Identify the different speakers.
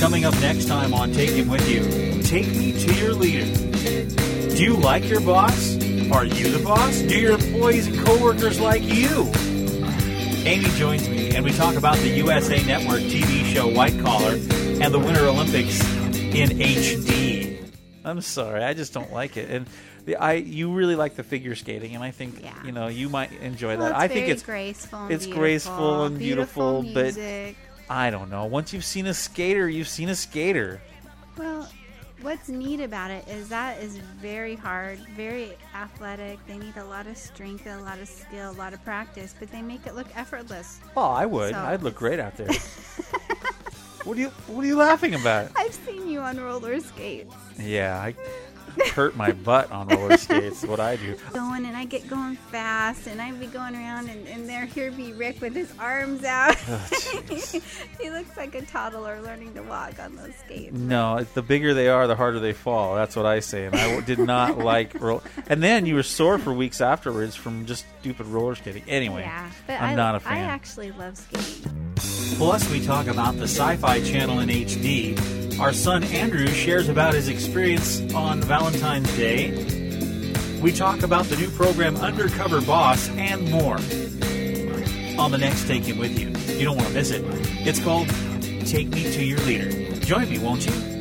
Speaker 1: Coming up next time on Take Him With You, take me to your leader. Do you like your boss? Are you the boss? Do your employees and coworkers like you? Amy joins me, and we talk about the USA Network TV show White Collar and the Winter Olympics in HD. I'm sorry, I just don't like it. And the I you really like the figure skating, and I think
Speaker 2: Yeah.
Speaker 1: you know you might enjoy
Speaker 2: Well,
Speaker 1: that.
Speaker 2: it's
Speaker 1: I think it's
Speaker 2: graceful. And
Speaker 1: it's
Speaker 2: beautiful.
Speaker 1: graceful and beautiful, but-
Speaker 2: music.
Speaker 1: I don't know. Once you've seen a skater, you've seen a skater.
Speaker 2: Well, what's neat about it is that is very hard, very athletic. They need a lot of strength, a lot of skill, a lot of practice, but they make it look effortless.
Speaker 1: Oh, I would.
Speaker 2: So-
Speaker 1: I'd look great out there. what are you What are you laughing about?
Speaker 2: I've seen you on roller skates
Speaker 1: Yeah, I hurt my butt on roller skates. What I do.
Speaker 2: going, and I get going fast, and I'd be going around, and, and there here be Rick with his arms out. Oh, he looks like a toddler learning to walk on those skates.
Speaker 1: No, the bigger they are, the harder they fall. That's what I say. And I did not like roll. And then you were sore for weeks afterwards from just stupid roller skating. Anyway,
Speaker 2: Yeah,
Speaker 1: I'm
Speaker 2: I,
Speaker 1: not a
Speaker 2: I
Speaker 1: fan.
Speaker 2: I actually love skating.
Speaker 1: Plus, we talk about the Sci Fi Channel in HD. Our son Andrew shares about his experience on Valentine's Day. We talk about the new program Undercover Boss and more. On the next Take Him With You. You don't want to miss it. It's called Take Me to Your Leader. Join me, won't you?